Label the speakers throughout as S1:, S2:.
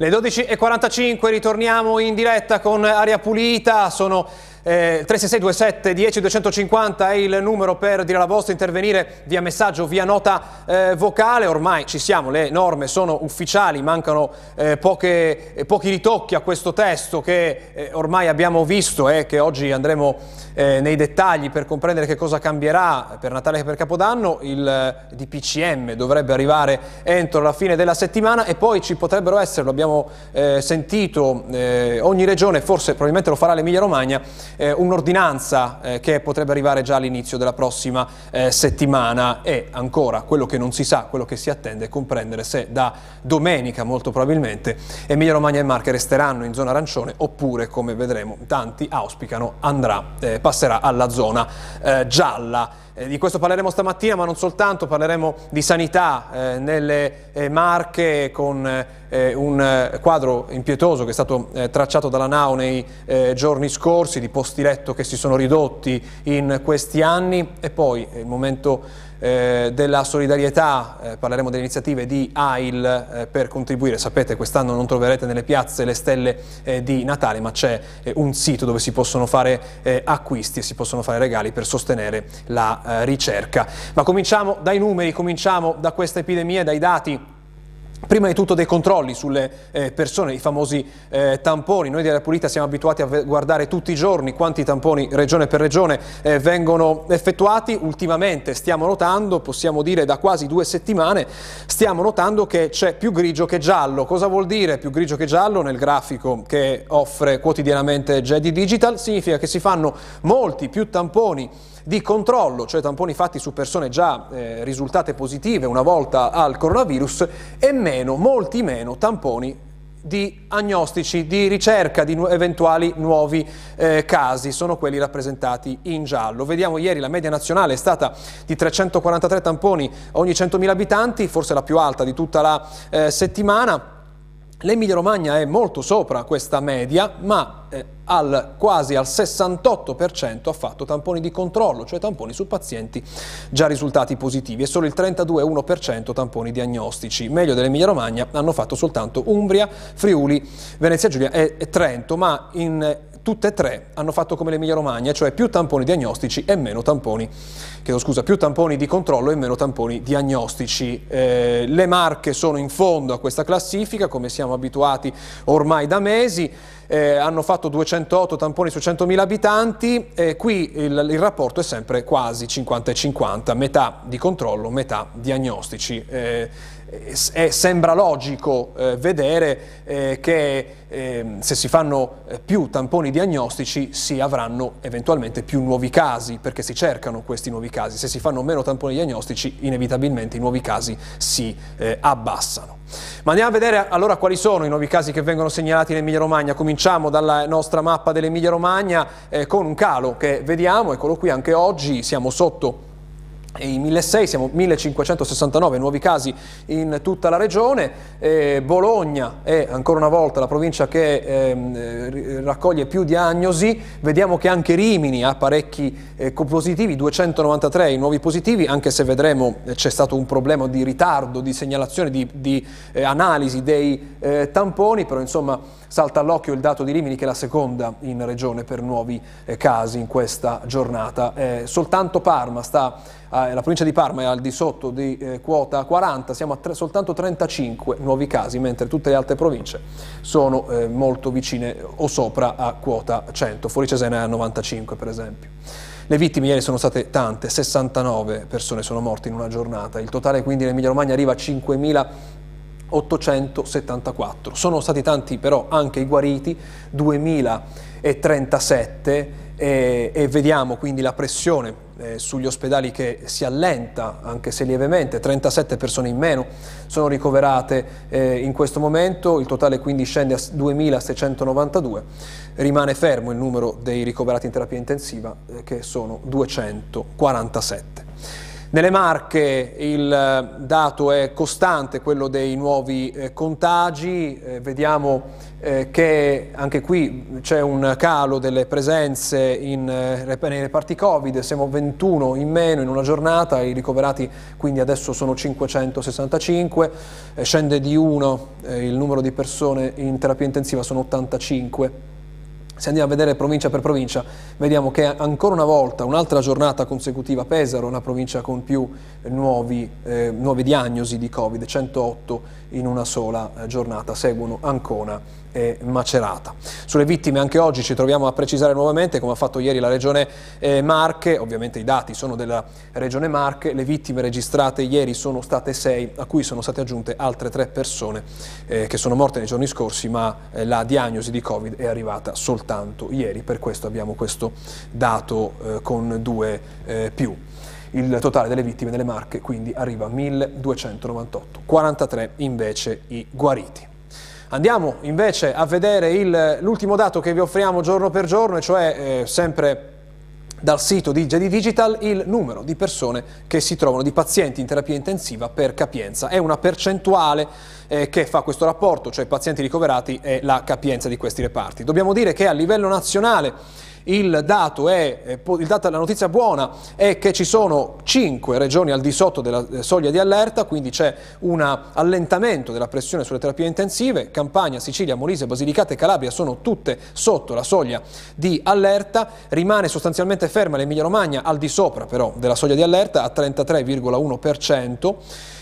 S1: Le 12.45 ritorniamo in diretta con Aria Pulita, sono eh, 36627 10 250 è il numero per dire la vostra, intervenire via messaggio, via nota eh, vocale, ormai ci siamo, le norme sono ufficiali, mancano eh, poche, eh, pochi ritocchi a questo testo che eh, ormai abbiamo visto e che oggi andremo eh, nei dettagli per comprendere che cosa cambierà per Natale e per Capodanno, il DPCM dovrebbe arrivare entro la fine della settimana e poi ci potrebbero essere, lo abbiamo sentito, ogni regione, forse probabilmente lo farà l'Emilia Romagna, eh, un'ordinanza eh, che potrebbe arrivare già all'inizio della prossima eh, settimana e ancora quello che non si sa, quello che si attende è comprendere se da domenica molto probabilmente Emilia Romagna e Marche resteranno in zona arancione oppure come vedremo tanti auspicano andrà, eh, passerà alla zona eh, gialla. Eh, di questo parleremo stamattina, ma non soltanto, parleremo di sanità eh, nelle eh, Marche con eh, un eh, quadro impietoso che è stato eh, tracciato dalla NAO nei giorni scorsi, di posti letto che si sono ridotti in questi anni. E poi il momento eh, della solidarietà, eh, parleremo delle iniziative di AIL eh, per contribuire, sapete quest'anno non troverete nelle piazze le stelle eh, di Natale ma c'è eh, un sito dove si possono fare eh, acquisti e si possono fare regali per sostenere la ricerca. Ma cominciamo dai numeri, cominciamo da questa epidemia, dai dati Prima di tutto dei controlli sulle eh, persone, i famosi eh, tamponi. Noi della Pulita siamo abituati a guardare tutti i giorni quanti tamponi regione per regione eh, vengono effettuati. Ultimamente stiamo notando, possiamo dire da quasi due settimane, stiamo notando che c'è più grigio che giallo. Cosa vuol dire più grigio che giallo? Nel grafico che offre quotidianamente Jedi Digital significa che si fanno molti più tamponi di controllo, cioè tamponi fatti su persone già eh, risultate positive una volta al coronavirus e meno, molti meno tamponi di agnostici, di ricerca di nu eventuali nuovi eh, casi, sono quelli rappresentati in giallo. Vediamo ieri la media nazionale è stata di 343 tamponi ogni 100.000 abitanti, forse la più alta di tutta la eh, settimana. L'Emilia Romagna è molto sopra questa media, ma eh, al, quasi al 68% ha fatto tamponi di controllo, cioè tamponi su pazienti già risultati positivi e solo il 32,1% tamponi diagnostici. Meglio dell'Emilia Romagna hanno fatto soltanto Umbria, Friuli, Venezia Giulia e, e Trento, ma in tutte e tre hanno fatto come l'Emilia Romagna, cioè più tamponi diagnostici e meno tamponi, chiedo scusa, più tamponi di controllo e meno tamponi diagnostici. Eh, le Marche sono in fondo a questa classifica, come siamo abituati ormai da mesi, eh, hanno fatto 208 tamponi su 100.000 abitanti e qui il, il, rapporto è sempre quasi 50 e 50, metà di controllo, metà diagnostici. Eh, eh, sembra logico eh, vedere eh, che ehm, se si fanno più tamponi diagnostici si avranno eventualmente più nuovi casi, perché si cercano questi nuovi casi. Se si fanno meno tamponi diagnostici, inevitabilmente i nuovi casi si abbassano. Ma andiamo a vedere allora quali sono i nuovi casi che vengono segnalati in Emilia Romagna. Cominciamo dalla nostra mappa dell'Emilia Romagna eh, con un calo che vediamo, eccolo qui anche oggi, siamo sotto i 1600 siamo 1569 nuovi casi in tutta la regione, eh, Bologna è ancora una volta la provincia che eh, raccoglie più diagnosi, vediamo che anche Rimini ha parecchi eh, positivi, 293 nuovi positivi, anche se vedremo eh, c'è stato un problema di ritardo, di segnalazione, di, di eh, analisi dei eh, tamponi, però insomma salta all'occhio il dato di Rimini che è la seconda in regione per nuovi casi in questa giornata. soltanto Parma sta eh, la provincia di Parma è al di sotto di eh, quota 40, siamo a tre, soltanto 35 nuovi casi, mentre tutte le altre province sono eh, molto vicine o sopra a quota 100, fuori Cesena è a 95 per esempio. Le vittime ieri sono state tante, 69 persone sono morte in una giornata, il totale quindi in Emilia Romagna arriva a 5.874. Sono stati tanti però anche i guariti, 2037 e, e vediamo quindi la pressione eh, sugli ospedali che si allenta, anche se lievemente, 37 persone in meno sono ricoverate eh, in questo momento, il totale quindi scende a 2.692, rimane fermo il numero dei ricoverati in terapia intensiva eh, che sono 247. Nelle Marche il eh, dato è costante, quello dei nuovi eh, contagi, eh, vediamo che anche qui c'è un calo delle presenze in, nei reparti Covid, siamo 21 in meno in una giornata, i ricoverati quindi adesso sono 565, eh, scende di 1 il numero di persone in terapia intensiva, sono 85. Se andiamo a vedere provincia per provincia, vediamo che ancora una volta, un'altra giornata consecutiva, Pesaro, una provincia con più nuovi, eh, nuove diagnosi di Covid, 108 in una sola eh, giornata, seguono Ancona e Macerata. Sulle vittime anche oggi ci troviamo a precisare nuovamente, come ha fatto ieri la Regione eh, Marche, ovviamente i dati sono della Regione Marche, le vittime registrate ieri sono state sei, a cui sono state aggiunte altre tre persone eh, che sono morte nei giorni scorsi, ma la diagnosi di Covid è arrivata soltanto ieri, per questo abbiamo questo dato con due più. Il totale delle vittime delle Marche quindi arriva a 1298, 43 invece i guariti. Andiamo invece a vedere l'ultimo dato che vi offriamo giorno per giorno, cioè eh, sempre dal sito di JD Digital il numero di persone che si trovano, di pazienti in terapia intensiva per capienza. È una percentuale eh, che fa questo rapporto, cioè pazienti ricoverati e la capienza di questi reparti. Dobbiamo dire che a livello nazionale il dato è, eh, il dato, la notizia buona è che ci sono 5 regioni al di sotto della eh, soglia di allerta, quindi c'è un allentamento della pressione sulle terapie intensive, Campania, Sicilia, Molise, Basilicata e Calabria sono tutte sotto la soglia di allerta, rimane sostanzialmente ferma l'Emilia Romagna al di sopra però della soglia di allerta a 33,1%,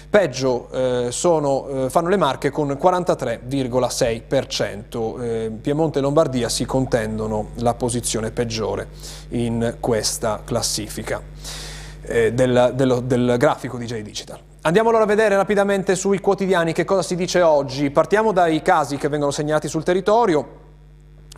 S1: Peggio eh, sono, eh, fanno le Marche con 43,6%. Eh, Piemonte e Lombardia si contendono la posizione peggiore in questa classifica eh, del, del, del grafico di J Digital. Andiamo allora a vedere rapidamente sui quotidiani che cosa si dice oggi. Partiamo dai casi che vengono segnati sul territorio.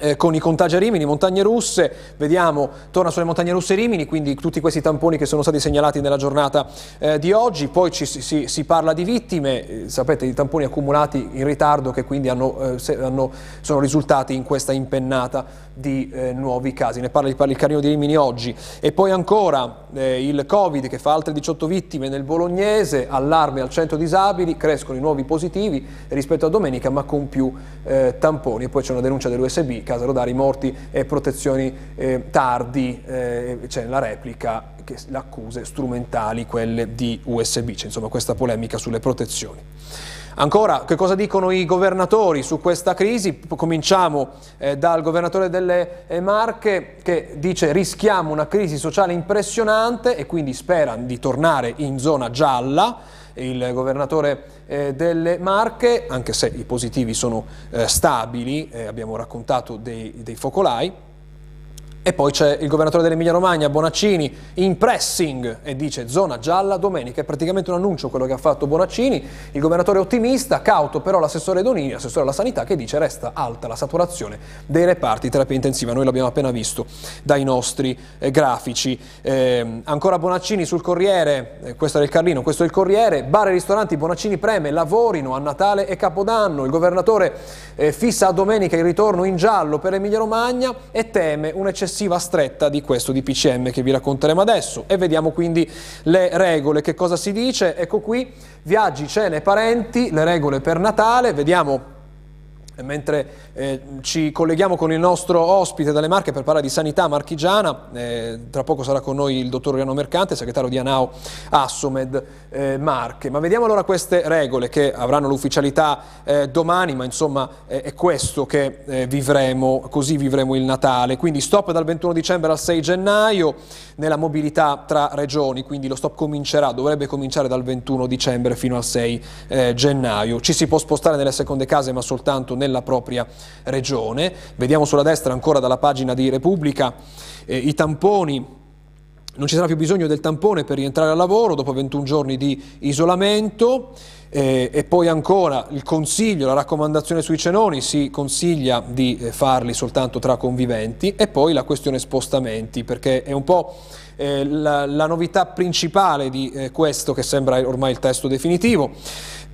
S1: Eh, con i contagi a Rimini, montagne russe, vediamo, torna sulle montagne russe Rimini, quindi tutti questi tamponi che sono stati segnalati nella giornata eh, di oggi, poi ci, si, si, parla di vittime, eh, sapete i tamponi accumulati in ritardo che quindi hanno, eh, se, hanno, sono risultati in questa impennata di eh, nuovi casi, ne parla, parla il Carino di Rimini oggi. E poi ancora eh, il Covid che fa altre 18 vittime nel Bolognese, allarme al centro disabili, crescono i nuovi positivi rispetto a domenica ma con più tamponi. E poi c'è una denuncia dell'USB Casa Rodari morti e protezioni eh, tardi, eh, c'è la replica, le accuse strumentali, quelle di USB, c'è insomma questa polemica sulle protezioni. Ancora, che cosa dicono i governatori su questa crisi? Cominciamo eh, dal governatore delle eh, Marche che dice rischiamo una crisi sociale impressionante e quindi spera di tornare in zona gialla il governatore eh, delle Marche, anche se i positivi sono eh, stabili, eh, abbiamo raccontato dei, dei focolai, e poi c'è il governatore dell'Emilia Romagna, Bonaccini, in pressing e dice zona gialla domenica. È praticamente un annuncio quello che ha fatto Bonaccini. Il governatore ottimista, cauto però l'assessore Donini, l'assessore alla sanità, che dice resta alta la saturazione dei reparti terapia intensiva. Noi l'abbiamo appena visto dai nostri eh, grafici. Eh, ancora Bonaccini sul Corriere, eh, questo era il Carlino, questo è il Corriere. Bar e ristoranti Bonaccini preme, lavorino a Natale e Capodanno. Il governatore eh, fissa a domenica il ritorno in giallo per Emilia Romagna e teme un'eccessiva successiva stretta di questo DPCM che vi racconteremo adesso. E vediamo quindi le regole, che cosa si dice, ecco qui, viaggi, cene, parenti, le regole per Natale, vediamo. Mentre eh, ci colleghiamo con il nostro ospite dalle Marche per parlare di sanità marchigiana, eh, tra poco sarà con noi il dottor Riano Mercante, segretario di Anao Assomed eh, Marche. Ma vediamo allora queste regole che avranno l'ufficialità eh, domani, ma insomma è questo che eh, vivremo, così vivremo il Natale. Quindi stop dal 21 dicembre al 6 gennaio nella mobilità tra regioni, quindi lo stop comincerà, dovrebbe cominciare dal 21 dicembre fino al 6 eh, gennaio. Ci si può spostare nelle seconde case ma soltanto nella propria regione. Vediamo sulla destra ancora dalla pagina di Repubblica eh, i tamponi non ci sarà più bisogno del tampone per rientrare al lavoro dopo 21 giorni di isolamento eh, e poi ancora il consiglio, la raccomandazione sui cenoni si consiglia di eh, farli soltanto tra conviventi e poi la questione spostamenti perché è un po' eh, la, la, novità principale di eh, questo che sembra ormai il testo definitivo.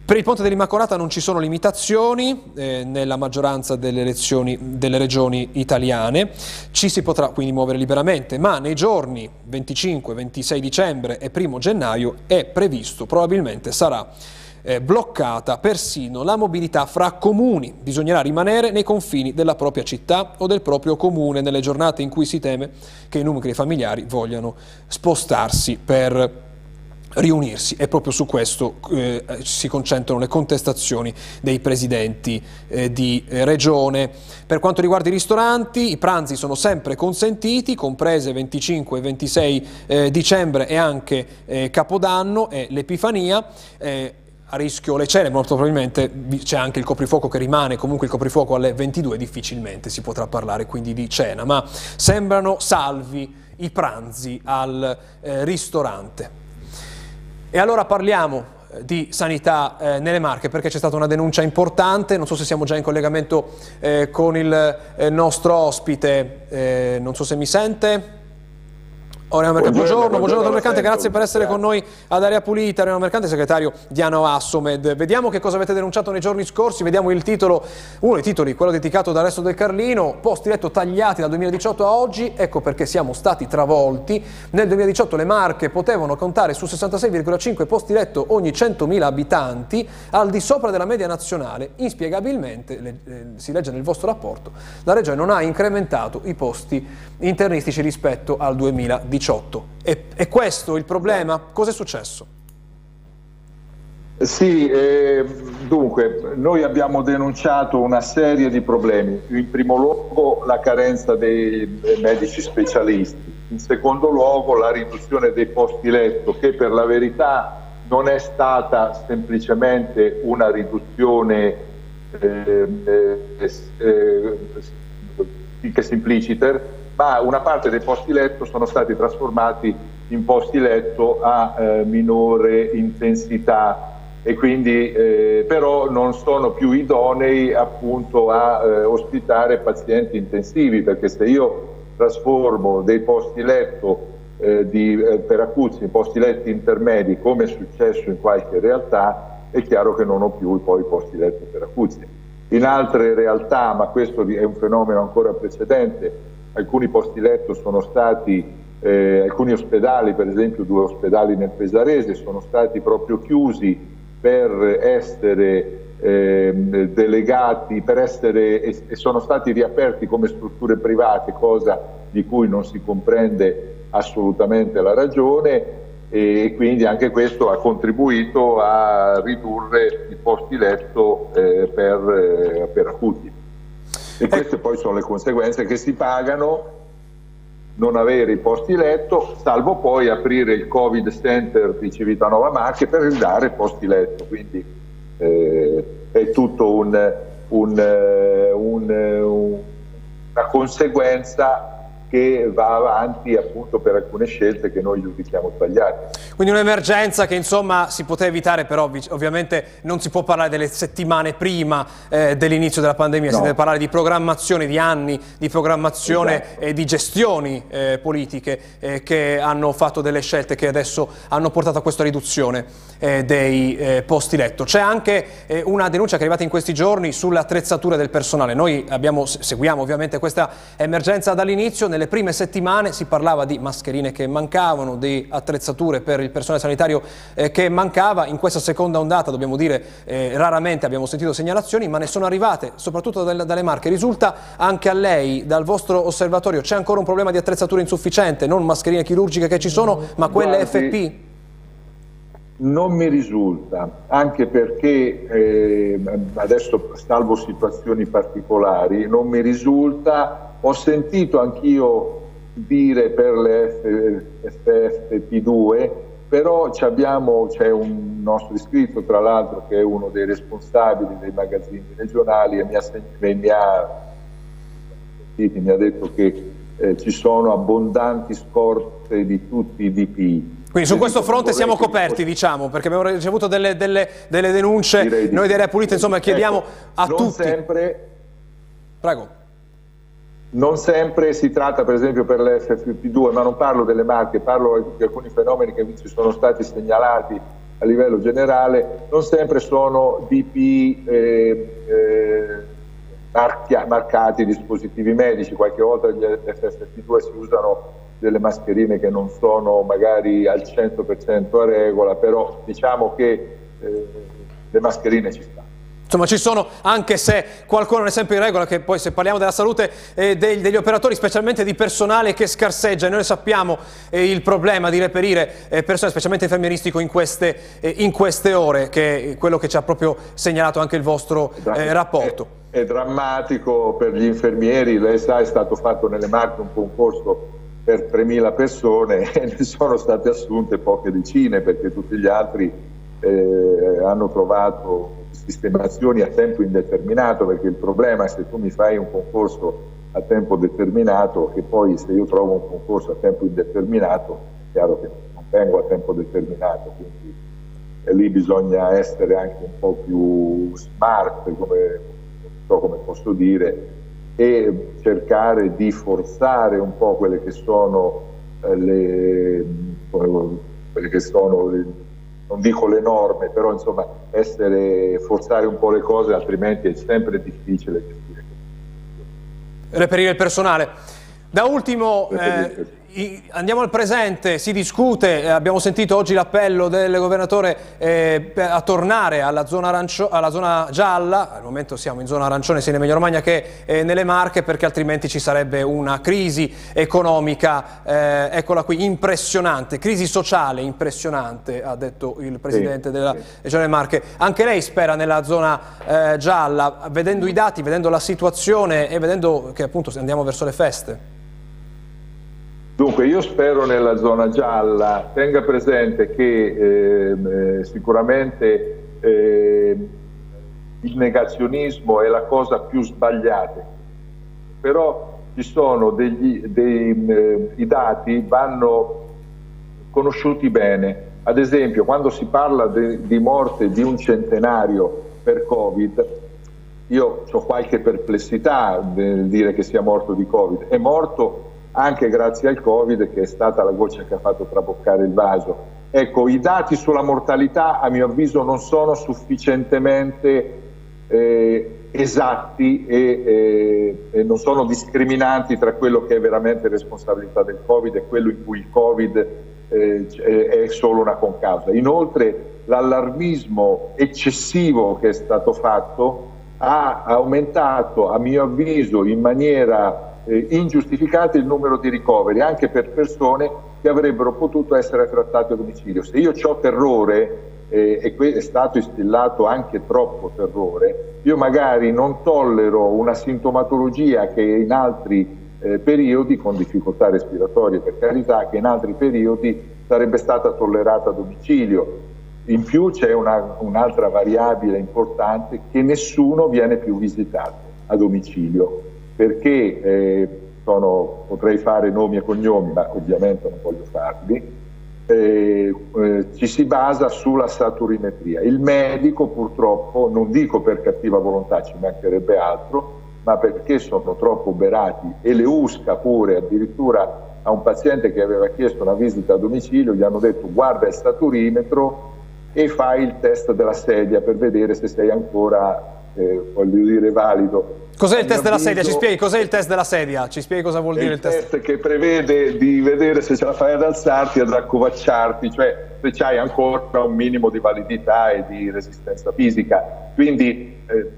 S1: Per il ponte dell'Immacolata non ci sono limitazioni eh, nella maggioranza delle, elezioni, delle regioni italiane, ci si potrà quindi muovere liberamente, ma nei giorni 25, 26 dicembre e 1 gennaio è previsto, probabilmente sarà eh, bloccata persino la mobilità fra comuni. Bisognerà rimanere nei confini della propria città o del proprio comune nelle giornate in cui si teme che i nuclei familiari vogliano spostarsi per riunirsi e proprio su questo eh, si concentrano le contestazioni dei presidenti eh, di eh, regione. Per quanto riguarda i ristoranti, i pranzi sono sempre consentiti, comprese 25 e 26 eh, dicembre e anche eh, Capodanno e l'Epifania eh, a rischio le cene, molto probabilmente c'è anche il coprifuoco che rimane, comunque il coprifuoco alle 22 difficilmente si potrà parlare quindi di cena, ma sembrano salvi i pranzi al eh, ristorante. E allora parliamo eh, di sanità eh, nelle Marche perché c'è stata una denuncia importante, non so se siamo già in collegamento eh, con il eh, nostro ospite, eh, non so se mi sente. Aurelio Mercante, buongiorno, buongiorno, buongiorno Mercante, grazie per essere con noi ad Area Pulita. Aurelio Mercante, segretario di Ano Assomed. Vediamo che cosa avete denunciato nei giorni scorsi, vediamo il titolo, uno dei titoli, quello dedicato da Resto del Carlino, posti letto tagliati dal 2018 a oggi, ecco perché siamo stati travolti. Nel 2018 le Marche potevano contare su 66,5 posti letto ogni 100.000 abitanti, al di sopra della media nazionale. Inspiegabilmente, le, eh, si legge nel vostro rapporto, la Regione non ha incrementato i posti internistici rispetto al 2018. 2018. È, è questo il problema? Cosa è successo?
S2: Sì, eh, dunque, noi abbiamo denunciato una serie di problemi. In primo luogo la carenza dei medici specialisti, in secondo luogo la riduzione dei posti letto che per la verità non è stata semplicemente una riduzione eh, eh, eh, che simpliciter, ma una parte dei posti letto sono stati trasformati in posti letto a eh, minore intensità e quindi eh, però non sono più idonei appunto a eh, ospitare pazienti intensivi perché se io trasformo dei posti letto eh, di, eh, per acuti in posti letto intermedi come è successo in qualche realtà è chiaro che non ho più poi posti letto per acuti. In altre realtà, ma questo è un fenomeno ancora precedente, alcuni posti letto sono stati, eh, alcuni ospedali, per esempio due ospedali nel Pesarese, sono stati proprio chiusi per essere eh, delegati, per essere, e, e sono stati riaperti come strutture private, cosa di cui non si comprende assolutamente la ragione e quindi anche questo ha contribuito a ridurre i posti letto eh, per, eh, per acuti. E queste poi sono le conseguenze che si pagano non avere i posti letto, salvo poi aprire il Covid Center di Civitanova Marche per dare posti letto. Quindi eh, è tutto un, un, eh, un, eh, una conseguenza che va avanti appunto per alcune scelte che noi giudichiamo sbagliate.
S1: Quindi un'emergenza che insomma si poteva evitare, però ovviamente non si può parlare delle settimane prima eh, dell'inizio della pandemia, no. si deve parlare di programmazione, di anni di programmazione esatto. e di gestioni eh, politiche eh, che hanno fatto delle scelte che adesso hanno portato a questa riduzione eh, dei eh, posti letto. C'è anche eh, una denuncia che è arrivata in questi giorni sulle attrezzature del personale. Noi abbiamo, seguiamo ovviamente questa emergenza dall'inizio, nelle prime settimane si parlava di mascherine che mancavano, di attrezzature per il personale sanitario eh, che mancava. In questa seconda ondata, dobbiamo dire, eh, raramente abbiamo sentito segnalazioni, ma ne sono arrivate, soprattutto dalle, dalle Marche. Risulta anche a lei, dal vostro osservatorio, c'è ancora un problema di attrezzatura insufficiente, non mascherine chirurgiche che ci sono, ma quelle Guardi, FP?
S2: Non mi risulta, anche perché eh, adesso salvo situazioni particolari, non mi risulta ho sentito anch'io dire per le FFP2, però c'è un nostro iscritto, tra l'altro, che è uno dei responsabili dei magazzini regionali e mi ha, mi ha, mi ha detto che eh, ci sono abbondanti scorte di tutti i DPI.
S1: Quindi su questo fronte siamo coperti, diciamo, perché abbiamo ricevuto delle, delle, delle denunce, di noi di Area Pulita, insomma, chiediamo ecco, a
S2: non
S1: tutti.
S2: Sempre,
S1: Prego.
S2: Non sempre si tratta per esempio per l'FFP2, ma non parlo delle marche, parlo di alcuni fenomeni che ci sono stati segnalati a livello generale, non sempre sono DP eh, eh, marchia, marcati dispositivi medici, qualche volta gli FFP2 si usano delle mascherine che non sono magari al 100% a regola, però diciamo che eh, le mascherine ci stanno.
S1: Insomma ci sono, anche se qualcuno non è sempre in regola, che poi se parliamo della salute eh, degli, degli, operatori, specialmente di personale che scarseggia, noi sappiamo eh, il problema di reperire eh, personale, specialmente infermieristico, in queste, eh, in queste, ore, che è quello che ci ha proprio segnalato anche il vostro eh, rapporto.
S2: È, è, drammatico per gli infermieri, lei sa è stato fatto nelle Marche un concorso per 3.000 persone e ne sono state assunte poche decine perché tutti gli altri eh, hanno trovato sistemazioni a tempo indeterminato, perché il problema è se tu mi fai un concorso a tempo determinato, che poi se io trovo un concorso a tempo indeterminato, è chiaro che non vengo a tempo determinato, quindi lì bisogna essere anche un po' più smart, come, so come posso dire, e cercare di forzare un po' quelle che sono eh, le, quelle che sono le, non dico le norme, però insomma essere, forzare un po' le cose, altrimenti è sempre difficile gestire.
S1: Reperire il personale. Da ultimo, eh, Andiamo al presente, si discute, eh, abbiamo sentito oggi l'appello del governatore eh, a tornare alla zona, arancio, alla zona, gialla, al momento siamo in zona arancione sia in Emilia Romagna che eh, nelle Marche perché altrimenti ci sarebbe una crisi economica, eh, eccola qui, impressionante, crisi sociale impressionante, ha detto il Presidente sì, della sì. Regione Marche. Anche lei spera nella zona eh, gialla, vedendo i dati, vedendo la situazione e vedendo che appunto andiamo verso le feste?
S2: Dunque io spero nella zona gialla, tenga presente che ehm, eh, sicuramente eh, il negazionismo è la cosa più sbagliata, però ci sono degli, dei, eh, i dati vanno conosciuti bene, ad esempio quando si parla de, di morte di un centenario per Covid, io ho qualche perplessità nel dire che sia morto di Covid, è morto anche grazie al Covid che è stata la goccia che ha fatto traboccare il vaso. Ecco, i dati sulla mortalità a mio avviso non sono sufficientemente eh, esatti e, eh, e, non sono discriminanti tra quello che è veramente responsabilità del Covid e quello in cui il Covid eh, è solo una concausa. Inoltre l'allarmismo eccessivo che è stato fatto ha aumentato a mio avviso in maniera eh, ingiustificate il numero di ricoveri anche per persone che avrebbero potuto essere trattate a domicilio. Se io ho terrore eh, e è stato instillato anche troppo terrore, io magari non tollero una sintomatologia che in altri eh, periodi, con difficoltà respiratorie per carità, che in altri periodi sarebbe stata tollerata a domicilio. In più c'è un'altra un variabile importante che nessuno viene più visitato a domicilio perché eh, sono, potrei fare nomi e cognomi, ma ovviamente non voglio farli, eh, eh, ci si basa sulla saturimetria. Il medico purtroppo, non dico per cattiva volontà, ci mancherebbe altro, ma perché sono troppo oberati e le USCA pure, addirittura a un paziente che aveva chiesto una visita a domicilio, gli hanno detto guarda il saturimetro e fai il test della sedia per vedere se sei ancora, eh, voglio dire, valido.
S1: Cos'è il test della sedia? Ci spieghi cos'è il test della sedia? Ci spieghi cosa vuol dire il,
S2: il test? test che prevede di vedere se ce la fai ad alzarti, ad accovacciarti, cioè se hai ancora un minimo di validità e di resistenza fisica. Quindi eh,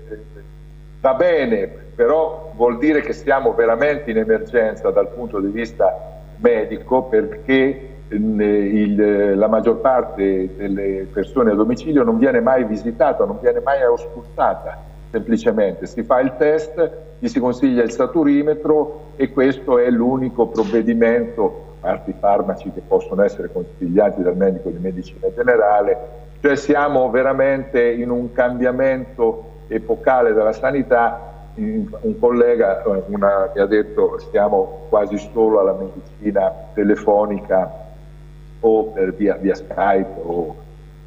S2: va bene, però vuol dire che siamo veramente in emergenza dal punto di vista medico perché il, la maggior parte delle persone a domicilio non viene mai visitata, non viene mai auscultata semplicemente si fa il test, gli si consiglia il saturimetro e questo è l'unico provvedimento, a parte i farmaci che possono essere consigliati dal medico di medicina generale, cioè siamo veramente in un cambiamento epocale della sanità. Un collega una, mi ha detto stiamo quasi solo alla medicina telefonica o per via, via Skype. O...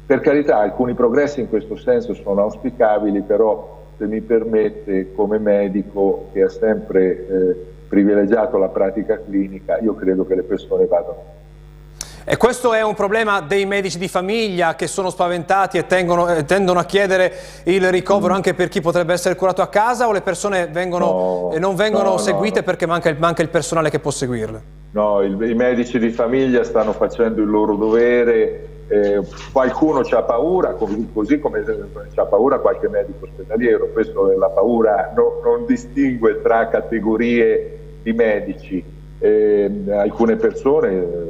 S2: Per carità, alcuni progressi in questo senso sono auspicabili, però se mi permette, come medico che ha sempre eh, privilegiato la pratica clinica, io credo che le persone vadano
S1: E questo è un problema dei medici di famiglia che sono spaventati e tengono, eh, tendono a chiedere il ricovero mm. anche per chi potrebbe essere curato a casa o le persone vengono, no, non vengono no, seguite no, perché manca il, manca il, personale che può seguirle?
S2: No, il, i medici di famiglia stanno facendo il loro dovere, eh, qualcuno ha paura, così come ha paura qualche medico ospedaliero, questa è la paura, no, non distingue tra categorie di medici. Eh, alcune persone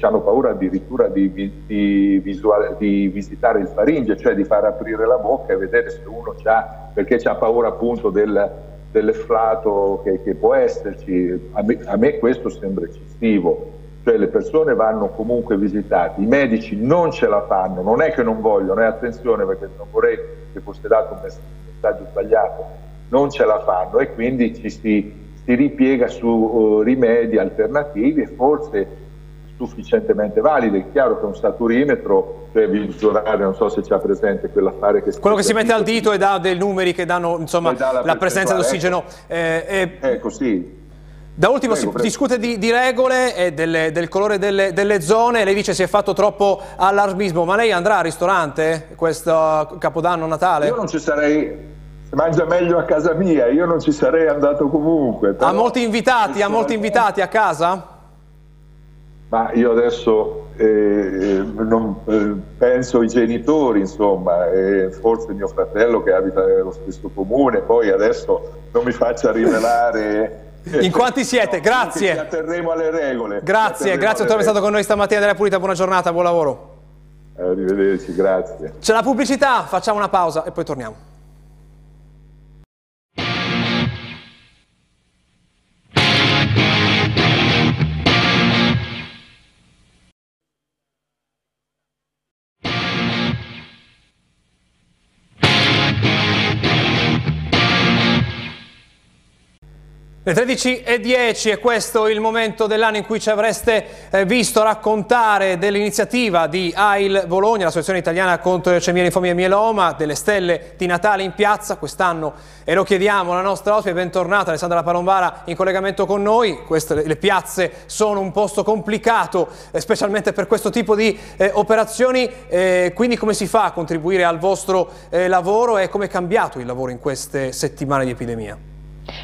S2: hanno paura addirittura di, di, visuale, di, visitare il faringe, cioè di far aprire la bocca e vedere se uno ha, perché ha paura appunto del, dell'efflato che, che, può esserci. A me, a me, questo sembra eccessivo, cioè le persone vanno comunque visitate, i medici non ce la fanno, non è che non vogliono, e attenzione perché non vorrei che fosse dato un messaggio sbagliato, non ce la fanno e quindi ci si, si ripiega su uh, rimedi alternativi e forse sufficientemente valide. È chiaro che un saturimetro, cioè misurare, non so se c'è presente quell'affare che...
S1: Quello che si mette al dito e dà dei numeri che danno insomma, la, la presenza di ossigeno.
S2: Ecco, eh, eh, ecco sì.
S1: Da ultimo prego, si prego. discute di, di regole e delle, del colore delle, delle, zone, lei dice si è fatto troppo allarmismo, ma lei andrà al ristorante questo Capodanno Natale?
S2: Io non ci sarei, mangia meglio a casa mia, io non ci sarei andato comunque.
S1: Ha molti invitati, ha molti invitati a casa?
S2: Ma io adesso eh, non, eh, penso ai genitori, insomma, e forse mio fratello che abita nello stesso comune, poi adesso non mi faccia rivelare...
S1: In quanti siete? No, grazie. Ci
S2: atterremo alle regole.
S1: Grazie, grazie per essere stato con noi stamattina della Pulita, buona giornata, buon lavoro.
S2: Arrivederci, grazie.
S1: C'è la pubblicità, facciamo una pausa e poi torniamo. Le 13.10 e questo il momento dell'anno in cui ci avreste eh, visto raccontare dell'iniziativa di AIL Bologna, l'associazione italiana contro le leucemia, linfomia e mieloma, delle stelle di Natale in piazza. Quest'anno e lo chiediamo alla nostra ospite, bentornata Alessandra Palombara in collegamento con noi, Queste, le piazze sono un posto complicato eh, specialmente per questo tipo di eh, operazioni, eh, quindi come si fa a contribuire al vostro eh, lavoro e come è cambiato il lavoro in queste settimane di epidemia?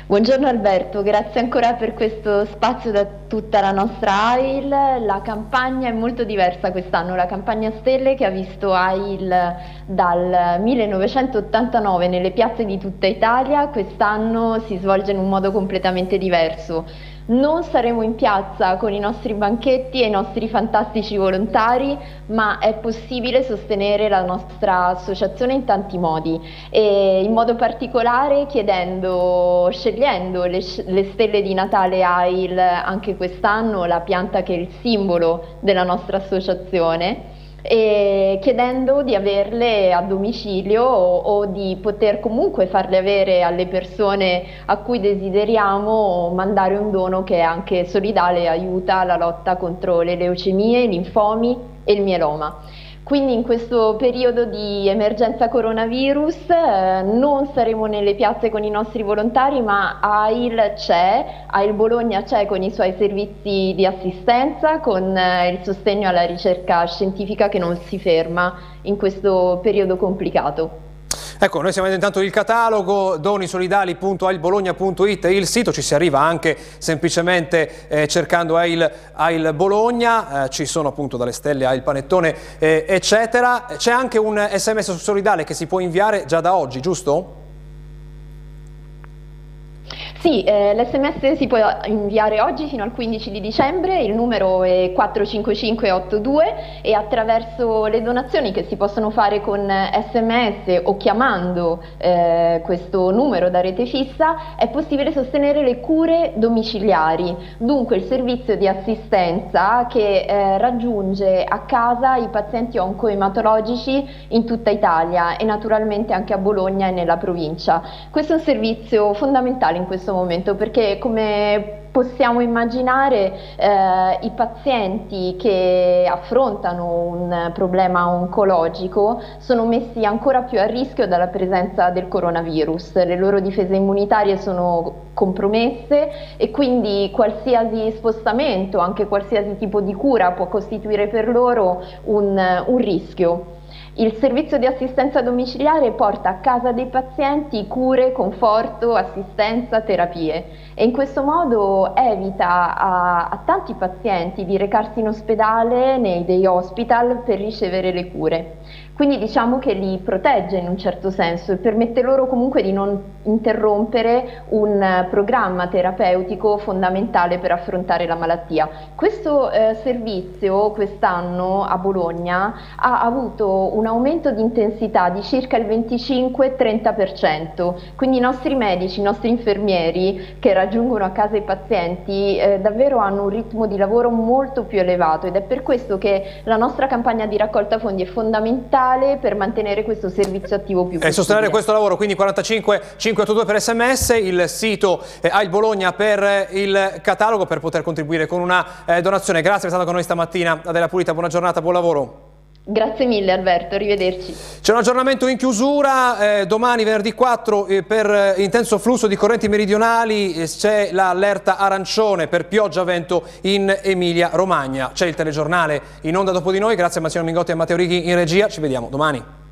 S3: Buongiorno Alberto, grazie ancora per questo spazio da tutta la nostra AIL. La campagna è molto diversa quest'anno, la campagna Stelle che ha visto AIL dal 1989 nelle piazze di tutta Italia, quest'anno si svolge in un modo completamente diverso. Non saremo in piazza con i nostri banchetti e i nostri fantastici volontari, ma è possibile sostenere la nostra associazione in tanti modi. E in modo particolare chiedendo, scegliendo le, le stelle di Natale AIL anche quest'anno, la pianta che è il simbolo della nostra associazione chiedendo di averle a domicilio o, o, di poter comunque farle avere alle persone a cui desideriamo mandare un dono che è anche solidale e aiuta la lotta contro le leucemie, i linfomi e il mieloma. Quindi in questo periodo di emergenza coronavirus eh, non saremo nelle piazze con i nostri volontari, ma AIL c'è, AIL Bologna c'è con i suoi servizi di assistenza, con eh, il sostegno alla ricerca scientifica che non si ferma in questo periodo complicato.
S1: Ecco, noi stiamo intanto il catalogo donisolidali.ailbologna.it, il sito, ci si arriva anche semplicemente eh, cercando Ail, Ail Bologna, eh, ci sono appunto dalle stelle Ail Panettone, eh, eccetera. C'è anche un sms solidale che si può inviare già da oggi, giusto?
S3: Sì, eh, l'SMS si può inviare oggi fino al 15 di dicembre, il numero è 45582 e attraverso le donazioni che si possono fare con SMS o chiamando eh, questo numero da rete fissa è possibile sostenere le cure domiciliari, dunque il servizio di assistenza che eh, raggiunge a casa i pazienti oncoematologici in tutta Italia e naturalmente anche a Bologna e nella provincia. Questo è un servizio fondamentale in questo questo momento perché come possiamo immaginare eh, i pazienti che affrontano un problema oncologico sono messi ancora più a rischio dalla presenza del coronavirus, le loro difese immunitarie sono compromesse e quindi qualsiasi spostamento, anche qualsiasi tipo di cura può costituire per loro un, un rischio. Il servizio di assistenza domiciliare porta a casa dei pazienti cure, conforto, assistenza, terapie e in questo modo evita a, a tanti pazienti di recarsi in ospedale, nei day hospital per ricevere le cure. Quindi diciamo che li protegge in un certo senso e permette loro comunque di non interrompere un programma terapeutico fondamentale per affrontare la malattia. Questo eh, servizio quest'anno a Bologna ha avuto un aumento di intensità di circa il 25-30%, quindi i nostri medici, i nostri infermieri che raggiungono a casa i pazienti eh, davvero hanno un ritmo di lavoro molto più elevato ed è per questo che la nostra campagna di raccolta fondi è fondamentale fondamentale per mantenere questo servizio attivo più possibile.
S1: E sostenere questo lavoro, quindi 45 582 per sms, il sito eh, il Bologna per il catalogo per poter contribuire con una eh, donazione. Grazie per essere stato con noi stamattina. Adela Pulita, buona giornata, buon lavoro.
S3: Grazie mille Alberto, arrivederci.
S1: C'è un aggiornamento in chiusura, eh, domani venerdì 4 eh, per eh, intenso flusso di correnti meridionali eh, c'è l'allerta arancione per pioggia vento in Emilia Romagna. C'è il telegiornale in onda dopo di noi, grazie a Massimo Mingotti e a Matteo Righi in regia, ci vediamo domani.